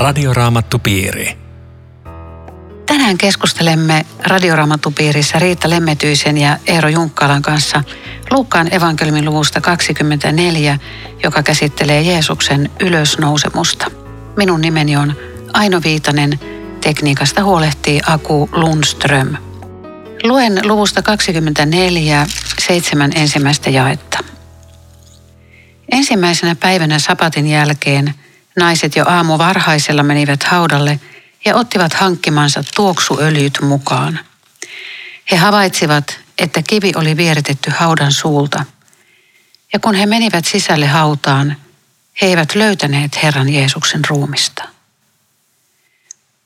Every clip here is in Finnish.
Radioraamattupiiri. Tänään keskustelemme Radioraamattupiirissä Riitta Lemmetyisen ja Eero Junkkalan kanssa Luukkaan evankeliumin luvusta 24, joka käsittelee Jeesuksen ylösnousemusta. Minun nimeni on Aino Viitanen, tekniikasta huolehtii Aku Lundström. Luen luvusta 24 seitsemän ensimmäistä jaetta. Ensimmäisenä päivänä sapatin jälkeen naiset jo aamu varhaisella menivät haudalle ja ottivat hankkimansa tuoksuöljyt mukaan. He havaitsivat, että kivi oli vieritetty haudan suulta. Ja kun he menivät sisälle hautaan, he eivät löytäneet Herran Jeesuksen ruumista.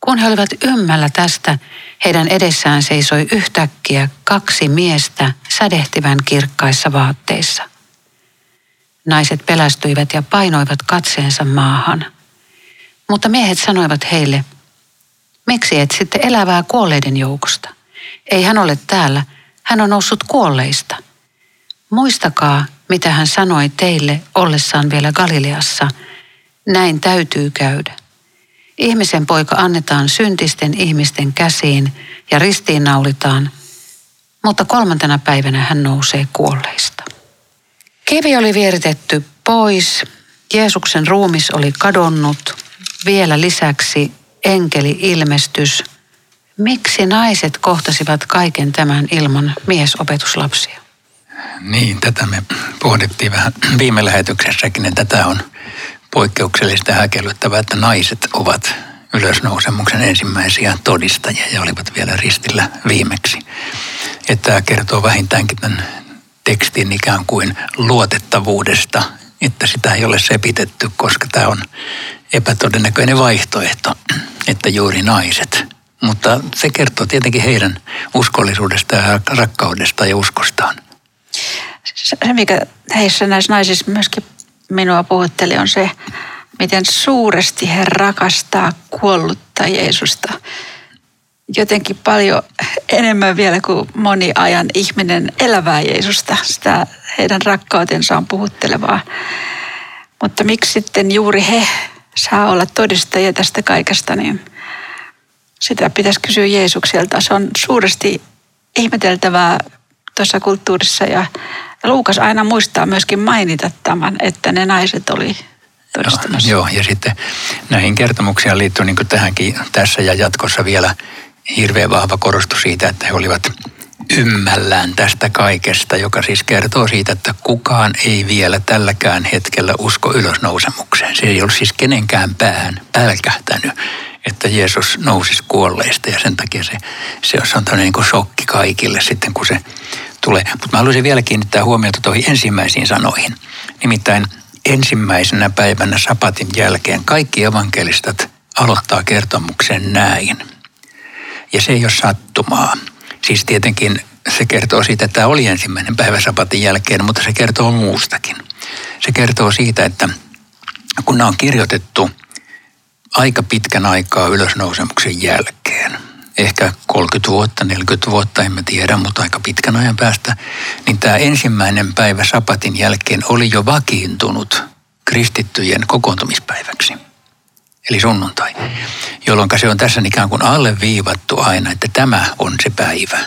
Kun he olivat ymmällä tästä, heidän edessään seisoi yhtäkkiä kaksi miestä sädehtivän kirkkaissa vaatteissa. Naiset pelästyivät ja painoivat katseensa maahan. Mutta miehet sanoivat heille, miksi et sitten elävää kuolleiden joukosta? Ei hän ole täällä, hän on noussut kuolleista. Muistakaa, mitä hän sanoi teille ollessaan vielä Galileassa. Näin täytyy käydä. Ihmisen poika annetaan syntisten ihmisten käsiin ja ristiinnaulitaan, mutta kolmantena päivänä hän nousee kuolleista. Kivi oli vieritetty pois, Jeesuksen ruumis oli kadonnut, vielä lisäksi enkeli ilmestys. Miksi naiset kohtasivat kaiken tämän ilman miesopetuslapsia? Niin, tätä me pohdittiin vähän viime lähetyksessäkin, että tätä on poikkeuksellista häkellyttävää, että naiset ovat ylösnousemuksen ensimmäisiä todistajia ja olivat vielä ristillä viimeksi. Että tämä kertoo vähintäänkin tämän tekstin ikään kuin luotettavuudesta, että sitä ei ole sepitetty, koska tämä on epätodennäköinen vaihtoehto, että juuri naiset. Mutta se kertoo tietenkin heidän uskollisuudesta ja rakkaudesta ja uskostaan. Se, mikä heissä näissä naisissa myöskin minua puhutteli, on se, miten suuresti he rakastaa kuollutta Jeesusta. Jotenkin paljon enemmän vielä kuin moni ajan ihminen elävää Jeesusta. Sitä heidän rakkautensa on puhuttelevaa. Mutta miksi sitten juuri he saa olla todistajia tästä kaikesta, niin sitä pitäisi kysyä Jeesukselta. Se on suuresti ihmeteltävää tuossa kulttuurissa ja Luukas aina muistaa myöskin mainita tämän, että ne naiset oli todistamassa. Joo, joo ja sitten näihin kertomuksiin liittyy niin tähänkin tässä ja jatkossa vielä hirveän vahva korostus siitä, että he olivat ymmällään tästä kaikesta, joka siis kertoo siitä, että kukaan ei vielä tälläkään hetkellä usko ylösnousemukseen. Se ei ole siis kenenkään päähän pälkähtänyt, että Jeesus nousisi kuolleista ja sen takia se, se on tämmöinen niin shokki kaikille sitten, kun se tulee. Mutta mä haluaisin vielä kiinnittää huomiota tuohon ensimmäisiin sanoihin. Nimittäin ensimmäisenä päivänä sapatin jälkeen kaikki evankelistat aloittaa kertomuksen näin. Ja se ei ole sattumaa. Siis tietenkin se kertoo siitä, että tämä oli ensimmäinen päivä sapatin jälkeen, mutta se kertoo muustakin. Se kertoo siitä, että kun nämä on kirjoitettu aika pitkän aikaa ylösnousemuksen jälkeen – ehkä 30 vuotta, 40 vuotta, en mä tiedä, mutta aika pitkän ajan päästä, niin tämä ensimmäinen päivä sapatin jälkeen oli jo vakiintunut kristittyjen kokoontumispäiväksi. Eli sunnuntai, jolloin se on tässä ikään kuin alleviivattu aina, että tämä on se päivä,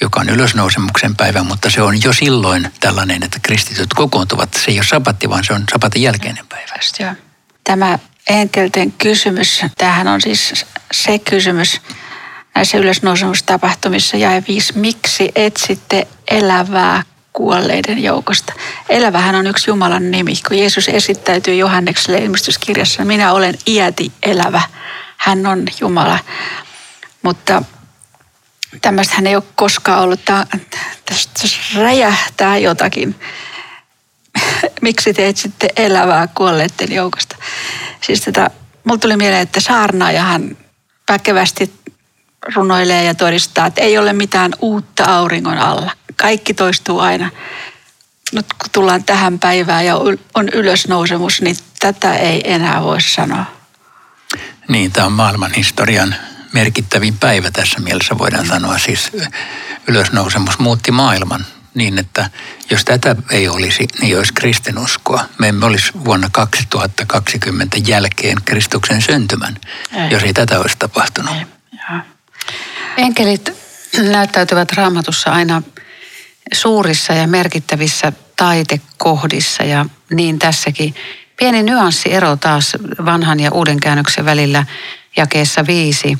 joka on ylösnousemuksen päivä, mutta se on jo silloin tällainen, että kristityt kokoontuvat. Se ei ole sapatti, vaan se on sapatin jälkeinen päivä. Tämä enkelten kysymys, tämähän on siis se kysymys näissä ylösnousemustapahtumissa ja viisi. Miksi etsitte elävää kuolleiden joukosta? Elävähän on yksi Jumalan nimi. Kun Jeesus esittäytyy Johannekselle ilmestyskirjassa, minä olen iäti elävä. Hän on Jumala. Mutta tämmöistä ei ole koskaan ollut. Tästä räjähtää jotakin. Miksi te etsitte elävää kuolleiden joukosta? Siis tätä, mulla tuli mieleen, että saarnaajahan väkevästi runoilee ja todistaa, että ei ole mitään uutta auringon alla. Kaikki toistuu aina. Nyt kun tullaan tähän päivään ja on ylösnousemus, niin tätä ei enää voi sanoa. Niin, tämä on maailman historian merkittävin päivä tässä mielessä voidaan sanoa. Siis ylösnousemus muutti maailman niin, että jos tätä ei olisi, niin olisi kristinuskoa. Me emme olisi vuonna 2020 jälkeen Kristuksen syntymän, ei. jos ei tätä olisi tapahtunut. Ei. Enkelit näyttäytyvät raamatussa aina suurissa ja merkittävissä taitekohdissa ja niin tässäkin. Pieni nyanssiero taas vanhan ja uuden käännöksen välillä jakeessa viisi.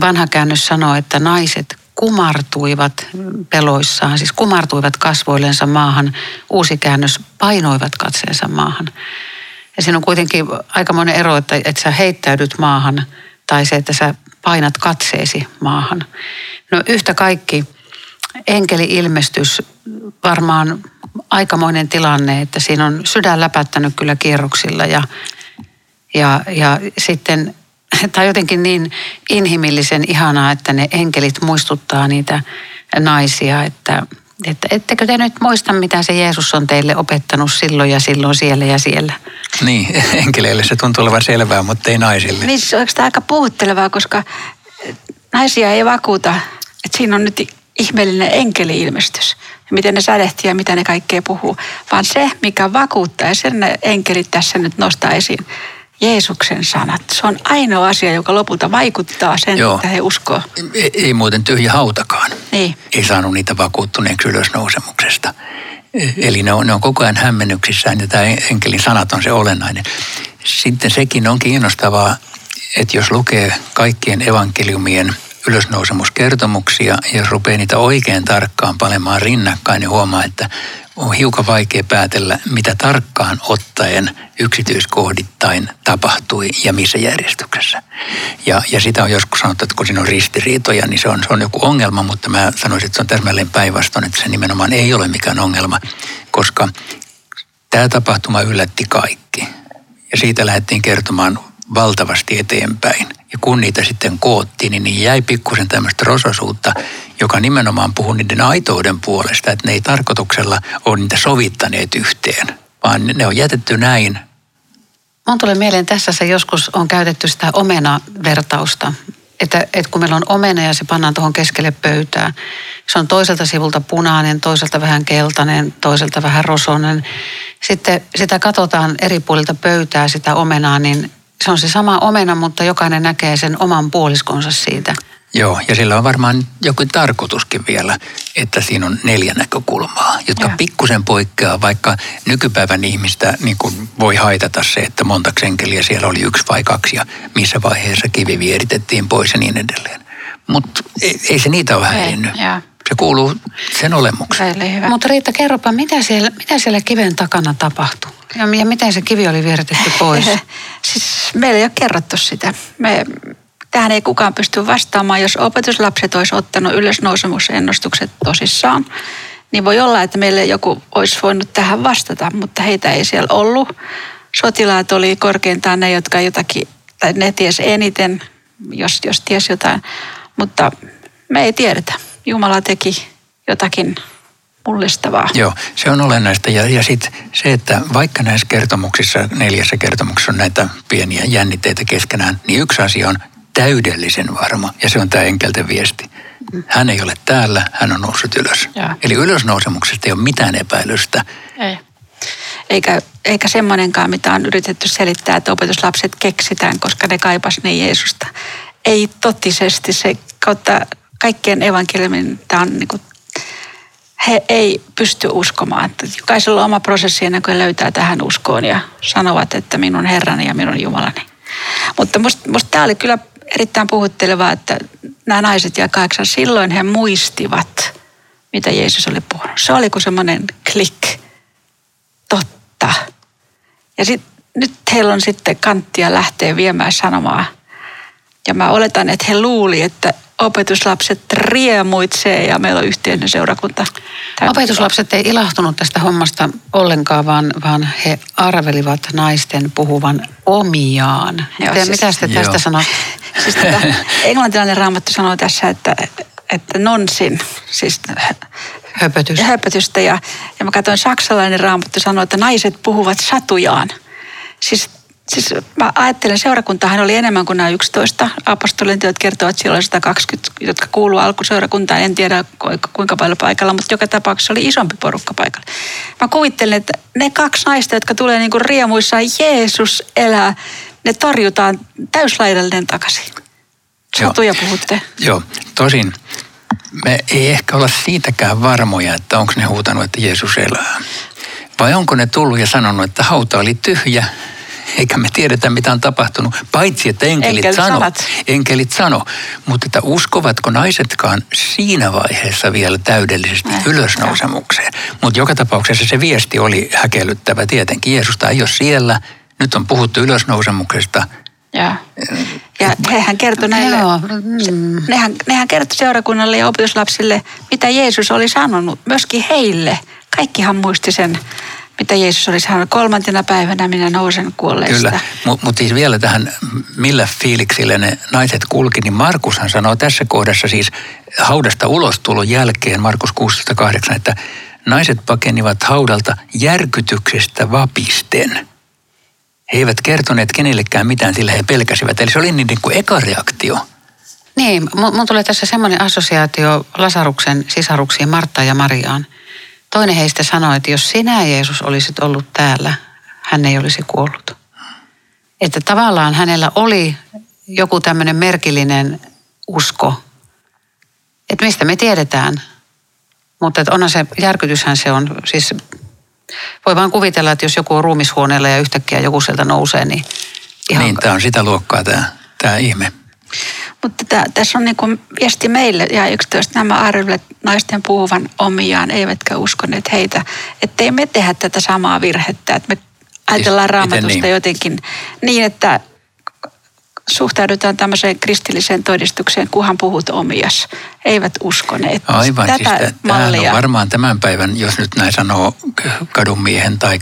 Vanha käännös sanoo, että naiset kumartuivat peloissaan, siis kumartuivat kasvoillensa maahan. Uusi käännös painoivat katseensa maahan. Ja siinä on kuitenkin aikamoinen ero, että, että sä heittäydyt maahan tai se, että sä painat katseesi maahan. No yhtä kaikki enkeli-ilmestys varmaan aikamoinen tilanne, että siinä on sydän läpättänyt kyllä kierroksilla ja, ja, ja sitten tai jotenkin niin inhimillisen ihanaa, että ne enkelit muistuttaa niitä naisia, että, että ettekö te nyt muista, mitä se Jeesus on teille opettanut silloin ja silloin siellä ja siellä. Niin, enkeleille se tuntuu olevan selvää, mutta ei naisille. Niin, se on aika puhuttelevaa, koska naisia ei vakuuta, että siinä on nyt ihmeellinen enkeli-ilmestys. Miten ne sädehtii ja mitä ne kaikkea puhuu. Vaan se, mikä vakuuttaa, ja sen ne enkelit tässä nyt nostaa esiin, Jeesuksen sanat. Se on ainoa asia, joka lopulta vaikuttaa sen, Joo. että he uskoo. Ei, ei muuten tyhjä hautakaan. Ei. Ei saanut niitä vakuuttuneeksi ylösnousemuksesta. Eli ne on, ne on koko ajan hämmennyksissään ja tämä enkelin sanat on se olennainen. Sitten sekin on kiinnostavaa, että jos lukee kaikkien evankeliumien ylösnousemuskertomuksia ja jos rupeaa niitä oikein tarkkaan panemaan rinnakkain, niin huomaa, että on hiukan vaikea päätellä, mitä tarkkaan ottaen yksityiskohdittain tapahtui ja missä järjestyksessä. Ja, ja sitä on joskus sanottu, että kun siinä on ristiriitoja, niin se on, se on joku ongelma, mutta mä sanoisin, että se on täsmälleen päinvastoin, että se nimenomaan ei ole mikään ongelma, koska tämä tapahtuma yllätti kaikki. Ja siitä lähdettiin kertomaan valtavasti eteenpäin. Ja kun niitä sitten koottiin, niin, niin jäi pikkusen tämmöistä rososuutta, joka nimenomaan puhuu niiden aitouden puolesta, että ne ei tarkoituksella ole niitä sovittaneet yhteen, vaan ne on jätetty näin. Mun tulee mieleen, tässä se joskus on käytetty sitä omena-vertausta. Että, että kun meillä on omena ja se pannaan tuohon keskelle pöytää, se on toiselta sivulta punainen, toiselta vähän keltainen, toiselta vähän rosonen. Sitten sitä katsotaan eri puolilta pöytää, sitä omenaa, niin se on se sama omena, mutta jokainen näkee sen oman puoliskonsa siitä. Joo, ja sillä on varmaan joku tarkoituskin vielä, että siinä on neljä näkökulmaa, jotka ja. pikkusen poikkeaa, vaikka nykypäivän ihmistä niin kuin voi haitata se, että monta enkeliä siellä oli yksi vai kaksi ja missä vaiheessa kivi vieritettiin pois ja niin edelleen. Mutta ei, ei se niitä ole häirinnyt. Se kuuluu sen olemukseen. Mutta Riitta, kerropa, mitä siellä, mitä siellä kiven takana tapahtui? Ja, ja miten se kivi oli vieritetty pois? siis meillä ei ole kerrottu sitä. Me, tähän ei kukaan pysty vastaamaan. Jos opetuslapset olisi ottanut ylösnousemusennustukset tosissaan, niin voi olla, että meille joku olisi voinut tähän vastata, mutta heitä ei siellä ollut. Sotilaat oli korkeintaan ne, jotka jotakin, tai ne ties eniten, jos, jos ties jotain, mutta me ei tiedetä. Jumala teki jotakin mullistavaa. Joo, se on olennaista. Ja, ja sitten se, että vaikka näissä kertomuksissa, neljässä kertomuksessa on näitä pieniä jännitteitä keskenään, niin yksi asia on täydellisen varma, ja se on tämä enkelten viesti. Hän ei ole täällä, hän on noussut ylös. Ja. Eli ylösnousemuksesta ei ole mitään epäilystä. Ei. Eikä, eikä semmoinenkaan, mitä on yritetty selittää, että opetuslapset keksitään, koska ne kaipas niin Jeesusta. Ei totisesti se kautta kaikkien evankeliumin, tämä on niin kuin he ei pysty uskomaan. Että jokaisella on oma prosessi ennen kuin he löytää tähän uskoon ja sanovat, että minun Herrani ja minun Jumalani. Mutta musta, musta tämä oli kyllä erittäin puhuttelevaa, että nämä naiset ja kahdeksan, silloin he muistivat, mitä Jeesus oli puhunut. Se oli kuin semmoinen klik. Totta. Ja sit, nyt heillä on sitten kanttia lähteä viemään sanomaa. Ja mä oletan, että he luuli, että opetuslapset riemuitsee ja meillä on yhteinen seurakunta. Opetuslapset ei ilahtunut tästä hommasta ollenkaan, vaan, vaan he arvelivat naisten puhuvan omiaan. Joo, siis, mitä sitten tästä sanoo? Siis tota, englantilainen raamattu sanoo tässä, että, että nonsin, siis Höpötys. höpötystä. Ja, ja mä katsoin saksalainen raamattu sanoo, että naiset puhuvat satujaan. Siis Siis mä ajattelen, seurakuntahan oli enemmän kuin nämä 11. Apostolien teot kertovat, että siellä oli 120, jotka kuuluu alkuseurakuntaan. En tiedä kuinka paljon paikalla, mutta joka tapauksessa oli isompi porukka paikalla. Mä kuvittelen, että ne kaksi naista, jotka tulee niin kuin riemuissaan, Jeesus elää, ne torjutaan täyslaidallinen takaisin. Satuja puhutte. Joo, tosin me ei ehkä olla siitäkään varmoja, että onko ne huutanut, että Jeesus elää. Vai onko ne tullut ja sanonut, että hauta oli tyhjä, eikä me tiedetä, mitä on tapahtunut, paitsi että enkelit, enkelit sano. Sanat. Enkelit sano. Mutta että uskovatko naisetkaan siinä vaiheessa vielä täydellisesti äh, ylösnousemukseen. Mutta joka tapauksessa se viesti oli häkellyttävä tietenkin. Jeesusta ei ole siellä. Nyt on puhuttu ylösnousemuksesta. Ja, ja hehän kertoi näille, Joo. Mm. nehän, nehän kertoi seurakunnalle ja opetuslapsille, mitä Jeesus oli sanonut, myöskin heille. Kaikkihan muisti sen mitä Jeesus oli sanonut, kolmantena päivänä minä nousen kuolleista. Kyllä, mutta mut siis vielä tähän, millä fiiliksillä ne naiset kulki, niin Markushan sanoo tässä kohdassa siis haudasta ulostulon jälkeen, Markus 16.8, että naiset pakenivat haudalta järkytyksestä vapisten. He eivät kertoneet kenellekään mitään, sillä he pelkäsivät. Eli se oli niin kuin eka reaktio. Niin, mun tulee tässä semmoinen assosiaatio Lasaruksen sisaruksiin Martta ja Mariaan – Toinen heistä sanoi, että jos sinä Jeesus olisit ollut täällä, hän ei olisi kuollut. Että tavallaan hänellä oli joku tämmöinen merkillinen usko, että mistä me tiedetään. Mutta että onhan se, järkytyshän se on, siis voi vaan kuvitella, että jos joku on ruumishuoneella ja yhtäkkiä joku sieltä nousee, niin ihan... Niin, tämä on sitä luokkaa tämä, tämä ihme. Mutta tässä on niin kuin viesti meille ja 11 nämä arvelevat naisten puhuvan omiaan, eivätkä uskoneet heitä. Että ei me tehdä tätä samaa virhettä, että me ajatellaan raamatusta niin? jotenkin niin, että suhtaudutaan tämmöiseen kristilliseen todistukseen, kuhan puhut omias. Eivät uskoneet Aivan, tätä siis mallia. on varmaan tämän päivän, jos nyt näin sanoo kadunmiehen tai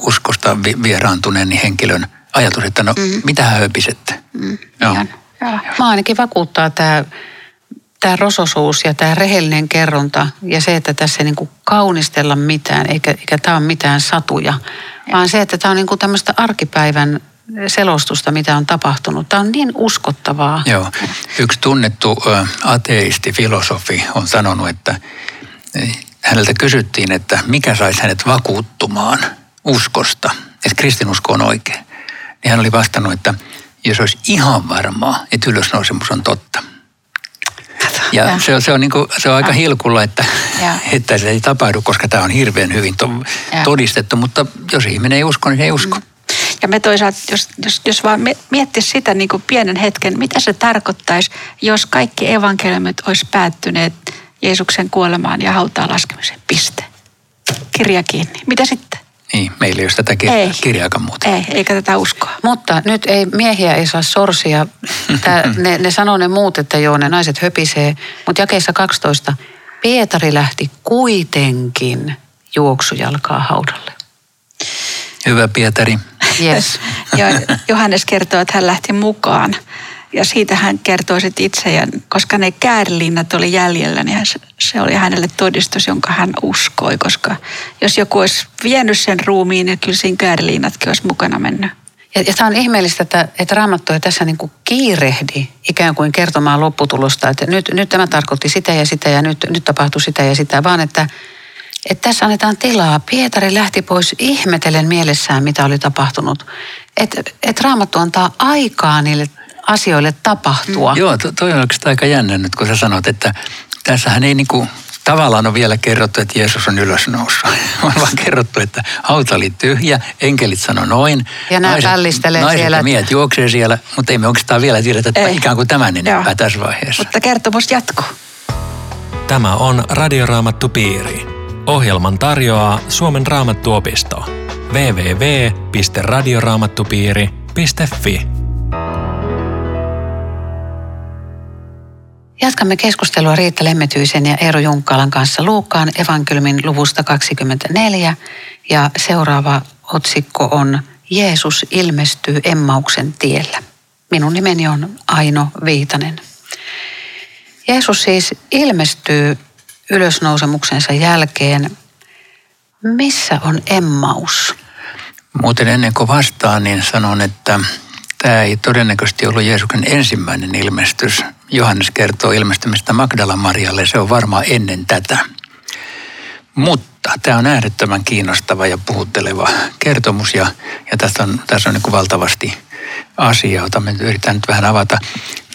uskosta vieraantuneen niin henkilön ajatus, että no mm. mitä höpisette. Mm, Joo. Ihan. Ja. Mä ainakin vakuuttaa tämä tämä rososuus ja tämä rehellinen kerronta ja se, että tässä ei niin kuin kaunistella mitään, eikä, eikä tämä ole mitään satuja, ja. vaan se, että tämä on niin kuin tämmöistä arkipäivän selostusta, mitä on tapahtunut. Tämä on niin uskottavaa. Joo. Yksi tunnettu ateisti, filosofi on sanonut, että häneltä kysyttiin, että mikä saisi hänet vakuuttumaan uskosta, että kristinusko on oikein. Niin hän oli vastannut, että jos olisi ihan varmaa, että ylösnousemus on totta. Ja, ja. Se, on, se, on niin kuin, se on aika ja. hilkulla, että, että se ei tapahdu, koska tämä on hirveän hyvin to, todistettu. Mutta jos ihminen ei usko, niin ei usko. Mm. Ja me toisaalta, jos, jos, jos vaan miettisi sitä niin kuin pienen hetken, mitä se tarkoittaisi, jos kaikki evankeliumit olisi päättyneet Jeesuksen kuolemaan ja hautaan laskemiseen. Piste. Kirja kiinni. Mitä sitten? Niin, meillä ei ole tätä kirjaa, ei. kirjaakaan muuta. Ei, eikä tätä uskoa. Mutta nyt ei, miehiä ei saa sorsia. Tää, ne, ne sanoo ne muut, että joo, ne naiset höpisee. Mutta jakeessa 12, Pietari lähti kuitenkin juoksujalkaa haudalle. Hyvä Pietari. Yes. ja Johannes kertoo, että hän lähti mukaan. Ja siitä hän kertoo sitten itse, ja koska ne käärilinnat oli jäljellä, niin se oli hänelle todistus, jonka hän uskoi. Koska jos joku olisi vienyt sen ruumiin, niin kyllä siinä käärilinnatkin olisi mukana mennyt. Ja, ja tämä on ihmeellistä, että, että Raamattu ei tässä niin kuin kiirehdi ikään kuin kertomaan lopputulosta, että nyt, nyt tämä tarkoitti sitä ja sitä ja nyt, nyt tapahtui sitä ja sitä, vaan että, että tässä annetaan tilaa. Pietari lähti pois ihmetellen mielessään, mitä oli tapahtunut. Että et Raamattu antaa aikaa niille asioille tapahtua. Mm. Joo, to, toi on oikeastaan aika jännä nyt, kun sä sanot, että tässähän ei niinku tavallaan ole vielä kerrottu, että Jeesus on ylösnoussut. On vaan kerrottu, että hauta oli tyhjä, enkelit sano noin. Ja nämä naiset, pällistelee naiset siellä. miehet juoksee siellä, mutta ei me oikeastaan vielä tiedetä että ei. ikään kuin tämän enempää Joo. tässä vaiheessa. Mutta kertomus jatkuu. Tämä on Radioraamattu Piiri. Ohjelman tarjoaa Suomen raamattuopisto. www.radioraamattupiiri.fi Jatkamme keskustelua Riitta Lemmetyisen ja Eero Junkkalan kanssa Luukkaan evankeliumin luvusta 24 ja seuraava otsikko on Jeesus ilmestyy Emmauksen tiellä. Minun nimeni on Aino Viitanen. Jeesus siis ilmestyy ylösnousemuksensa jälkeen. Missä on Emmaus? Muuten ennen kuin vastaan, niin sanon, että tämä ei todennäköisesti ollut Jeesuksen ensimmäinen ilmestys. Johannes kertoo ilmestymistä Magdala Marialle, se on varmaan ennen tätä. Mutta tämä on äärettömän kiinnostava ja puhutteleva kertomus ja, ja tässä on, tässä on niin kuin valtavasti asiaa, jota me yritän nyt vähän avata.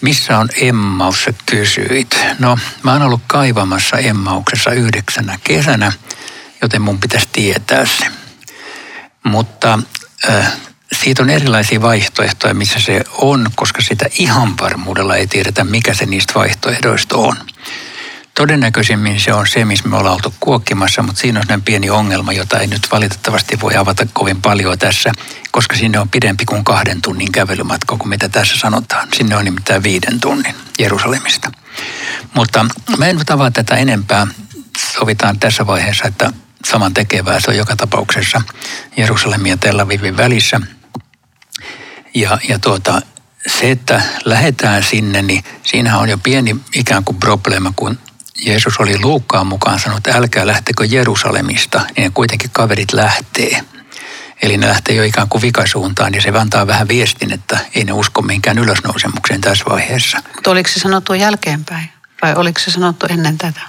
Missä on Emmaus, sä kysyit? No, mä oon ollut kaivamassa Emmauksessa yhdeksänä kesänä, joten mun pitäisi tietää se. Mutta äh, siitä on erilaisia vaihtoehtoja, missä se on, koska sitä ihan varmuudella ei tiedetä, mikä se niistä vaihtoehdoista on. Todennäköisimmin se on se, missä me ollaan oltu kuokkimassa, mutta siinä on sellainen pieni ongelma, jota ei nyt valitettavasti voi avata kovin paljon tässä, koska sinne on pidempi kuin kahden tunnin kävelymatka kuin mitä tässä sanotaan. Sinne on nimittäin viiden tunnin Jerusalemista. Mutta mä en nyt avaa tätä enempää. Sovitaan tässä vaiheessa, että saman tekevää se on joka tapauksessa Jerusalemin ja Tel Avivin välissä. Ja, ja tuota, se, että lähdetään sinne, niin siinä on jo pieni ikään kuin probleema, kun Jeesus oli Luukkaan mukaan sanonut, että älkää lähtekö Jerusalemista, niin kuitenkin kaverit lähtee. Eli ne lähtee jo ikään kuin vikasuuntaan, niin se antaa vähän viestin, että ei ne usko mihinkään ylösnousemukseen tässä vaiheessa. Mutta oliko se sanottu jälkeenpäin vai oliko se sanottu ennen tätä?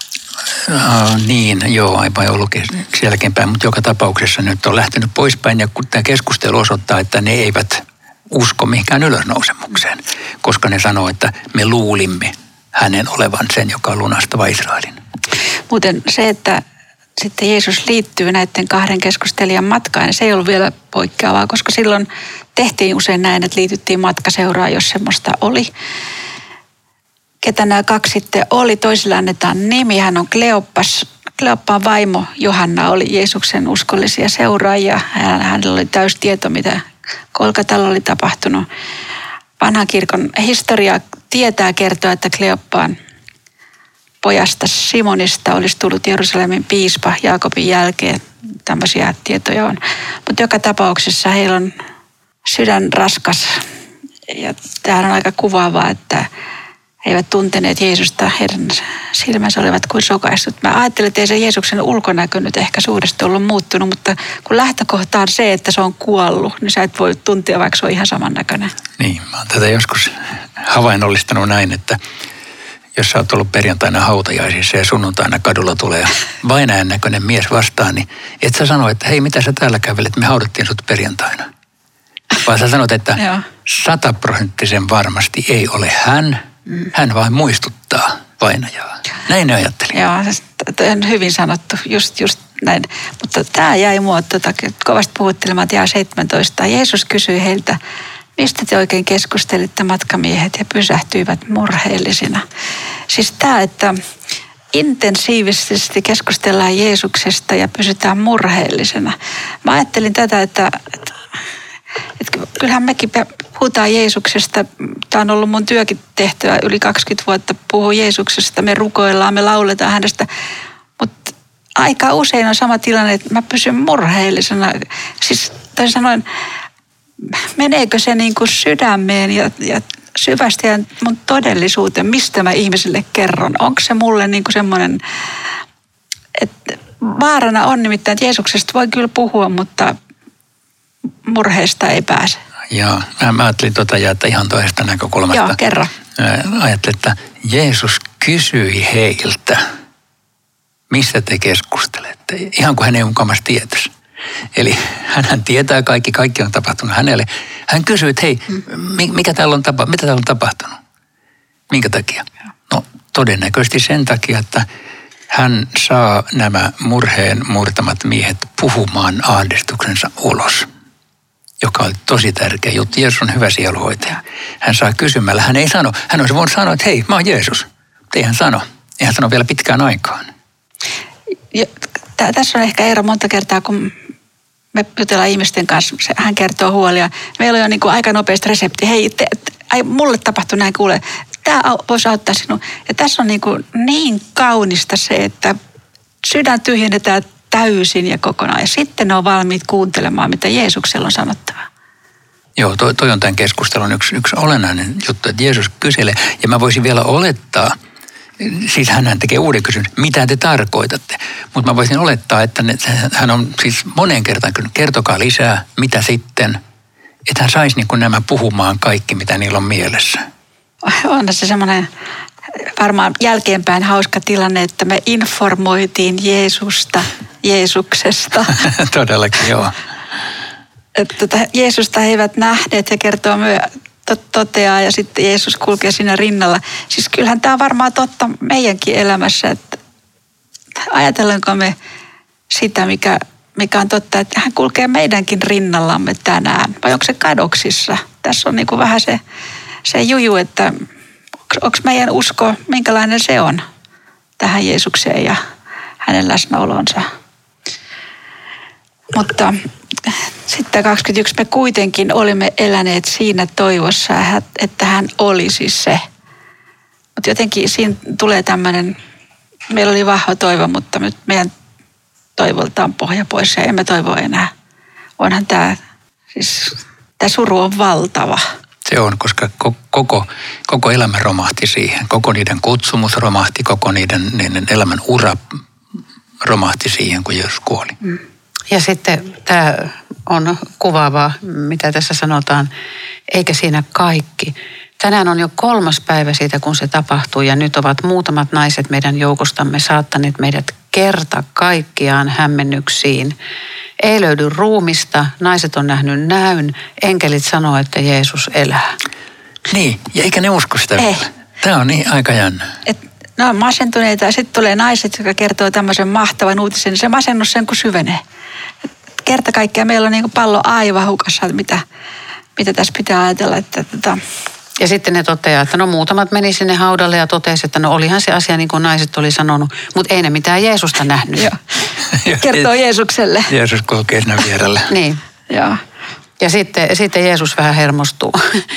Uh, niin, joo, aivan ollutkin jälkeenpäin, mutta joka tapauksessa nyt on lähtenyt poispäin ja kun tämä keskustelu osoittaa, että ne eivät usko mihinkään ylösnousemukseen, koska ne sanoo, että me luulimme, hänen olevan sen, joka on lunastava Israelin. Muuten se, että sitten Jeesus liittyy näiden kahden keskustelijan matkaan, niin se ei ollut vielä poikkeavaa, koska silloin tehtiin usein näin, että liityttiin matkaseuraa, jos semmoista oli. Ketä nämä kaksi sitten oli, toisille annetaan nimi, hän on Kleoppas. Kleoppaan vaimo Johanna oli Jeesuksen uskollisia seuraajia. Hänellä oli täys tieto, mitä Kolkatalla oli tapahtunut. Vanhan kirkon historia tietää kertoa, että Kleoppaan pojasta Simonista olisi tullut Jerusalemin piispa Jaakobin jälkeen. Tämmöisiä tietoja on. Mutta joka tapauksessa heillä on sydän raskas. Ja tämähän on aika kuvaavaa, että he eivät tunteneet Jeesusta, heidän silmänsä olivat kuin sokaistut. Mä ajattelin, että ei se Jeesuksen ulkonäkö nyt ehkä suuresti ollut muuttunut, mutta kun lähtökohta on se, että se on kuollut, niin sä et voi tuntea, vaikka se on ihan samannäköinen. Niin, mä oon tätä joskus havainnollistanut näin, että jos sä oot ollut perjantaina hautajaisissa ja sunnuntaina kadulla tulee vainajan näköinen mies vastaan, niin et sä sano, että hei, mitä sä täällä kävelet, me haudattiin sut perjantaina. Vaan sä sanot, että sataprosenttisen varmasti ei ole hän. Hän vain muistuttaa vainajaa. Näin ne ajattelin. Joo, on hyvin sanottu, just, just näin. Mutta tämä jäi mua tuota, kovasti puhuttelemaan, että 17. Jeesus kysyi heiltä, mistä te oikein keskustelitte matkamiehet ja pysähtyivät murheellisina. Siis tämä, että intensiivisesti keskustellaan Jeesuksesta ja pysytään murheellisena. Mä ajattelin tätä, että, että, että kyllähän mekin puhutaan Jeesuksesta. Tämä on ollut mun työkin tehtävä yli 20 vuotta puhua Jeesuksesta. Me rukoillaan, me lauletaan hänestä. Mutta aika usein on sama tilanne, että mä pysyn murheellisena. Siis toisin sanoen, meneekö se niin kuin sydämeen ja, ja syvästi ja mun todellisuuteen, mistä mä ihmisille kerron. Onko se mulle niin kuin semmoinen, että vaarana on nimittäin, että Jeesuksesta voi kyllä puhua, mutta murheesta ei pääse. Joo, mä, mä ajattelin tota ja että ihan toisesta näkökulmasta. Joo, kerro. Ajattelin, että Jeesus kysyi heiltä, mistä te keskustelette. Ihan kuin hän ei mukavasti tietäisi. Eli hän tietää kaikki, kaikki on tapahtunut hänelle. Hän kysyy, että hei, mikä täällä on tapa, mitä täällä on tapahtunut? Minkä takia? No todennäköisesti sen takia, että hän saa nämä murheen murtamat miehet puhumaan ahdistuksensa ulos joka oli tosi tärkeä juttu. Jeesus on hyvä sieluhoitaja. Hän saa kysymällä. Hän ei sano, hän olisi voinut sanoa, että hei, mä oon Jeesus. Ei hän sano. Ei hän sano vielä pitkään aikaan. Tässä on ehkä ero monta kertaa, kun me jutellaan ihmisten kanssa, hän kertoo huolia. Meillä on jo niin kuin aika nopeasti resepti. Hei, te, te, ai, mulle tapahtui näin, kuule. Tämä voisi auttaa sinua. Ja tässä on niin, kuin niin kaunista se, että sydän tyhjennetään täysin ja kokonaan. Ja sitten ne on valmiit kuuntelemaan, mitä Jeesuksella on sanottavaa. Joo, toi, toi on tämän keskustelun yksi, yksi olennainen juttu, että Jeesus kyselee. Ja mä voisin vielä olettaa, siis hän tekee uuden kysymyksen, mitä te tarkoitatte? Mutta mä voisin olettaa, että ne, hän on siis moneen kertaan kyllä, kertokaa lisää, mitä sitten, että hän saisi niin nämä puhumaan kaikki, mitä niillä on mielessä. On se semmoinen varmaan jälkeenpäin hauska tilanne, että me informoitiin Jeesusta, Jeesuksesta. Todellakin, joo. Tota, Jeesusta he eivät nähneet, he kertoo myö, toteaa ja sitten Jeesus kulkee siinä rinnalla. Siis kyllähän tämä on varmaan totta meidänkin elämässä, että ajatellaanko me sitä, mikä, mikä on totta, että hän kulkee meidänkin rinnallamme tänään, vai onko se kadoksissa? Tässä on niin kuin vähän se, se juju, että onko meidän usko, minkälainen se on tähän Jeesukseen ja hänen läsnäolonsa. Mutta sitten 21 me kuitenkin olimme eläneet siinä toivossa, että hän olisi se. Mutta jotenkin siinä tulee tämmöinen, meillä oli vahva toivo, mutta nyt meidän toivolta on pohja pois ja emme toivo enää. Onhan tämä, siis tämä suru on valtava. Se on, koska koko, koko elämä romahti siihen. Koko niiden kutsumus romahti, koko niiden, niiden elämän ura romahti siihen, kun Jeesus kuoli. Mm. Ja sitten tämä on kuvaavaa, mitä tässä sanotaan, eikä siinä kaikki. Tänään on jo kolmas päivä siitä, kun se tapahtui ja nyt ovat muutamat naiset meidän joukostamme saattaneet meidät kerta kaikkiaan hämmennyksiin. Ei löydy ruumista, naiset on nähnyt näyn, enkelit sanoo, että Jeesus elää. Niin, ja eikä ne usko sitä Ei. vielä. Tämä on niin aika jännä. Et, ne on masentuneita ja sitten tulee naiset, jotka kertoo tämmöisen mahtavan uutisen. Niin se masennus sen kun syvenee. Et kerta kaikkiaan meillä on niin pallo aivan hukassa, että mitä, mitä tässä pitää ajatella. Että, tota, ja sitten ne toteaa, että no muutamat meni sinne haudalle ja totesi, että no olihan se asia niin kuin naiset oli sanonut, mutta ei ne mitään Jeesusta nähnyt. Joo. Kertoo Jeesukselle. Jeesus kulkee sinne vierelle. niin. Joo. Ja sitten, sitten Jeesus vähän hermostuu.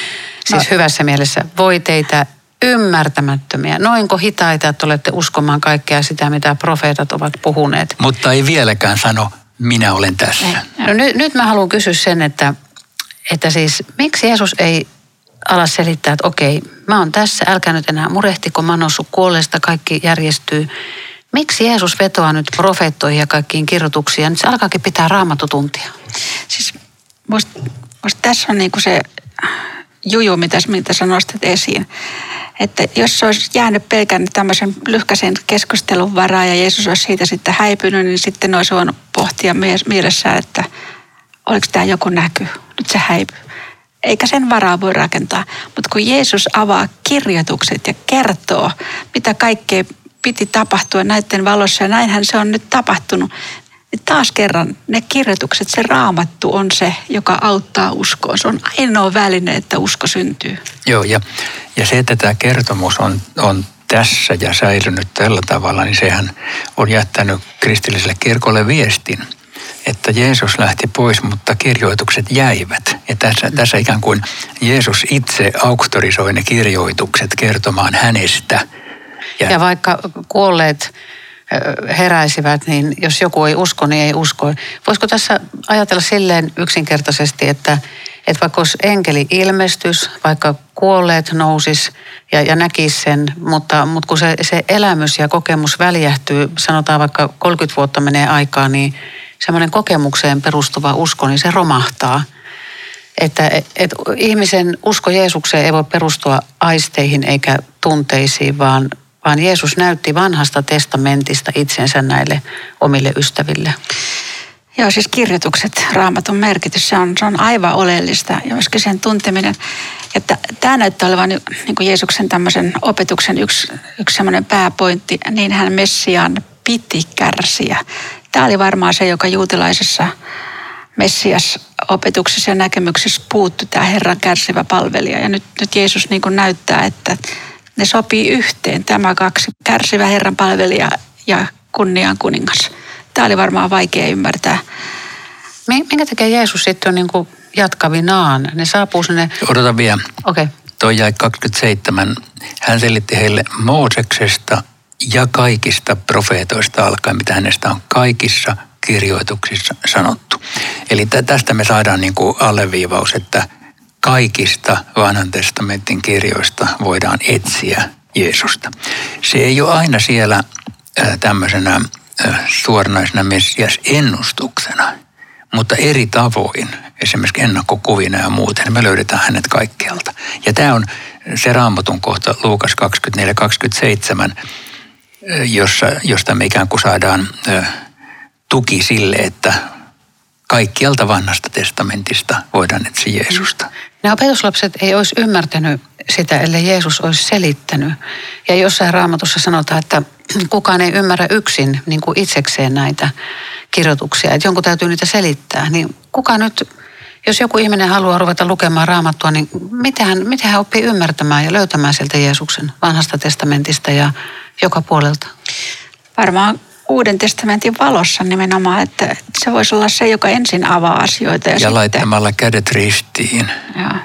siis no. hyvässä mielessä. Voi teitä ymmärtämättömiä. Noinko hitaita, että olette uskomaan kaikkea sitä, mitä profeetat ovat puhuneet. Mutta ei vieläkään sano, minä olen tässä. No nyt, nyt mä haluan kysyä sen, että, että siis miksi Jeesus ei ala selittää, että okei, mä oon tässä, älkää nyt enää murehtiko, mä oon noussut kuolleesta, kaikki järjestyy. Miksi Jeesus vetoaa nyt profeettoihin ja kaikkiin kirjoituksiin, nyt se alkaakin pitää raamatutuntia? Siis musta, musta tässä on niinku se juju, mitä, mitä sä nostat esiin. Että jos se olisi jäänyt pelkän tämmöisen lyhkäisen keskustelun varaan ja Jeesus olisi siitä sitten häipynyt, niin sitten olisi voinut pohtia mielessään, että oliko tämä joku näky. Nyt se häipyy eikä sen varaa voi rakentaa. Mutta kun Jeesus avaa kirjoitukset ja kertoo, mitä kaikkea piti tapahtua näiden valossa ja näinhän se on nyt tapahtunut, niin taas kerran ne kirjoitukset, se raamattu on se, joka auttaa uskoa. Se on ainoa väline, että usko syntyy. Joo, ja, ja se, että tämä kertomus on, on tässä ja säilynyt tällä tavalla, niin sehän on jättänyt kristilliselle kirkolle viestin – että Jeesus lähti pois, mutta kirjoitukset jäivät. Ja tässä, tässä ikään kuin Jeesus itse auktorisoi ne kirjoitukset kertomaan hänestä. Ja, ja vaikka kuolleet heräisivät, niin jos joku ei usko, niin ei usko. Voisiko tässä ajatella silleen yksinkertaisesti, että, että vaikka olisi enkeli ilmestys, vaikka kuolleet nousis ja, ja näkisi sen, mutta, mutta kun se, se elämys ja kokemus väljähtyy, sanotaan vaikka 30 vuotta menee aikaa, niin semmoinen kokemukseen perustuva usko, niin se romahtaa. Että et, et ihmisen usko Jeesukseen ei voi perustua aisteihin eikä tunteisiin, vaan, vaan Jeesus näytti vanhasta testamentista itsensä näille omille ystäville. Joo, siis kirjoitukset, raamatun merkitys, se on, se on aivan oleellista myöskin sen tunteminen. Että tämä näyttää olevan niin kuin Jeesuksen tämmöisen opetuksen yksi, yksi semmoinen pääpointti, niin hän Messiaan piti kärsiä. Tämä oli varmaan se, joka juutalaisessa Messias-opetuksessa ja näkemyksessä puuttu tämä Herran kärsivä palvelija. Ja nyt, nyt Jeesus niin kuin näyttää, että ne sopii yhteen, tämä kaksi, kärsivä Herran palvelija ja kunnian kuningas. Tämä oli varmaan vaikea ymmärtää. Minkä takia Jeesus sitten on niin kuin jatkavinaan? Ne saapuu sinne... Odota vielä. Okei. Okay. Toi jäi 27. Hän selitti heille Mooseksesta ja kaikista profeetoista alkaen, mitä hänestä on kaikissa kirjoituksissa sanottu. Eli tästä me saadaan niin kuin alleviivaus, että kaikista vanhan testamentin kirjoista voidaan etsiä Jeesusta. Se ei ole aina siellä tämmöisenä suoranaisena Messias-ennustuksena, mutta eri tavoin, esimerkiksi ennakkokuvina ja muuten, me löydetään hänet kaikkialta. Ja tämä on se raamatun kohta Luukas 24-27, jossa, josta me ikään kuin saadaan tuki sille, että kaikkialta vanhasta testamentista voidaan etsiä Jeesusta. Ne opetuslapset ei olisi ymmärtänyt sitä, ellei Jeesus olisi selittänyt. Ja jossain raamatussa sanotaan, että kukaan ei ymmärrä yksin niin kuin itsekseen näitä kirjoituksia, että jonkun täytyy niitä selittää. Niin kuka nyt, jos joku ihminen haluaa ruveta lukemaan raamattua, niin miten hän, miten hän oppii ymmärtämään ja löytämään sieltä Jeesuksen vanhasta testamentista ja joka puolelta? Varmaan Uuden testamentin valossa nimenomaan, että se voisi olla se, joka ensin avaa asioita. Ja, ja sitten... laittamalla kädet ristiin. Ja,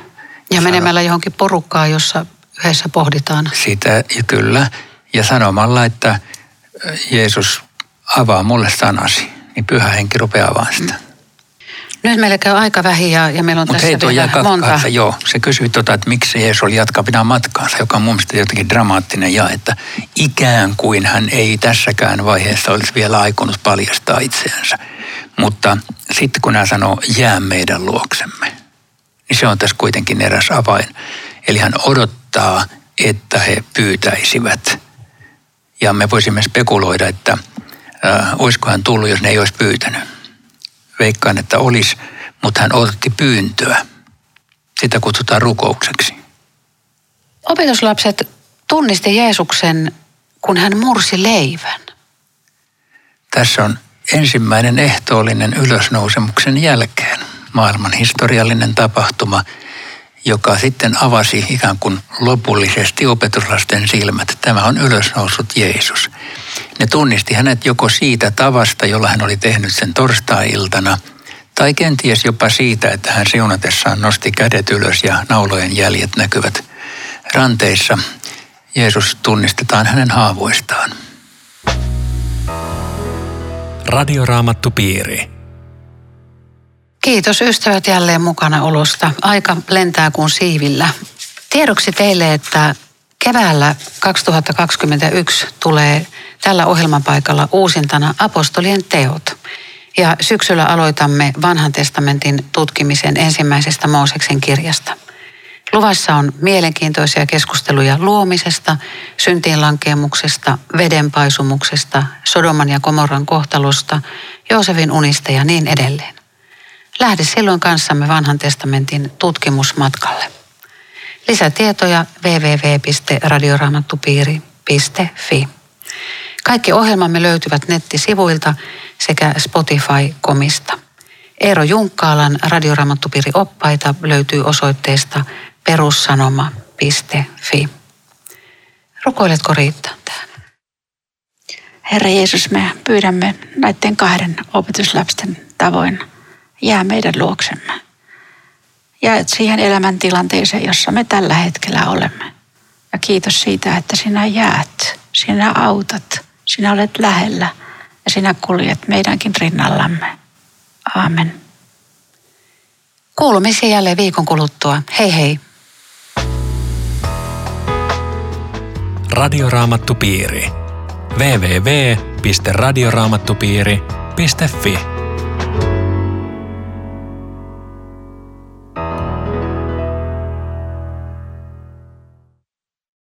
ja menemällä johonkin porukkaan, jossa yhdessä pohditaan. Sitä, ja kyllä. Ja sanomalla, että Jeesus avaa mulle sanasi, niin pyhä henki rupeaa avaamaan sitä. Mm. Nyt meillä käy aika vähin ja, ja meillä on Mut tässä hei, vielä jaka, monta. Katsa, joo, se kysyi tota, että miksi Jeesus oli jatkapina matkaansa, joka on mun mielestä jotenkin dramaattinen ja että ikään kuin hän ei tässäkään vaiheessa olisi vielä aikonut paljastaa itseänsä. Mutta sitten kun hän sanoo, jää meidän luoksemme, niin se on tässä kuitenkin eräs avain. Eli hän odottaa, että he pyytäisivät. Ja me voisimme spekuloida, että äh, olisiko hän tullut, jos ne ei olisi pyytänyt veikkaan, että olisi, mutta hän odotti pyyntöä. Sitä kutsutaan rukoukseksi. Opetuslapset tunnisti Jeesuksen, kun hän mursi leivän. Tässä on ensimmäinen ehtoollinen ylösnousemuksen jälkeen maailman historiallinen tapahtuma, joka sitten avasi ikään kuin lopullisesti opetuslasten silmät. Tämä on ylösnousut Jeesus. Ne tunnisti hänet joko siitä tavasta, jolla hän oli tehnyt sen torstai-iltana, tai kenties jopa siitä, että hän siunatessaan nosti kädet ylös ja naulojen jäljet näkyvät ranteissa. Jeesus tunnistetaan hänen haavoistaan. Radioraamattu piiri. Kiitos ystävät jälleen mukana olosta. Aika lentää kuin siivillä. Tiedoksi teille, että keväällä 2021 tulee tällä ohjelmapaikalla uusintana apostolien teot. Ja syksyllä aloitamme vanhan testamentin tutkimisen ensimmäisestä Mooseksen kirjasta. Luvassa on mielenkiintoisia keskusteluja luomisesta, syntiinlankemuksesta, vedenpaisumuksesta, Sodoman ja Komorran kohtalosta, Joosefin unista ja niin edelleen. Lähde silloin kanssamme vanhan testamentin tutkimusmatkalle. Lisätietoja www.radioraamattupiiri.fi. Kaikki ohjelmamme löytyvät nettisivuilta sekä Spotify-komista. Eero Junkkaalan radioraamattupiiri oppaita löytyy osoitteesta perussanoma.fi. Rukoiletko Riitta tähän? Herra Jeesus, me pyydämme näiden kahden opetuslapsen tavoin jää meidän luoksemme. Jää siihen elämäntilanteeseen, jossa me tällä hetkellä olemme. Ja kiitos siitä, että sinä jäät, sinä autat, sinä olet lähellä ja sinä kuljet meidänkin rinnallamme. Aamen. Kuulumisia jälleen viikon kuluttua. Hei hei. Radioraamattupiiri. www.radioraamattupiiri.fi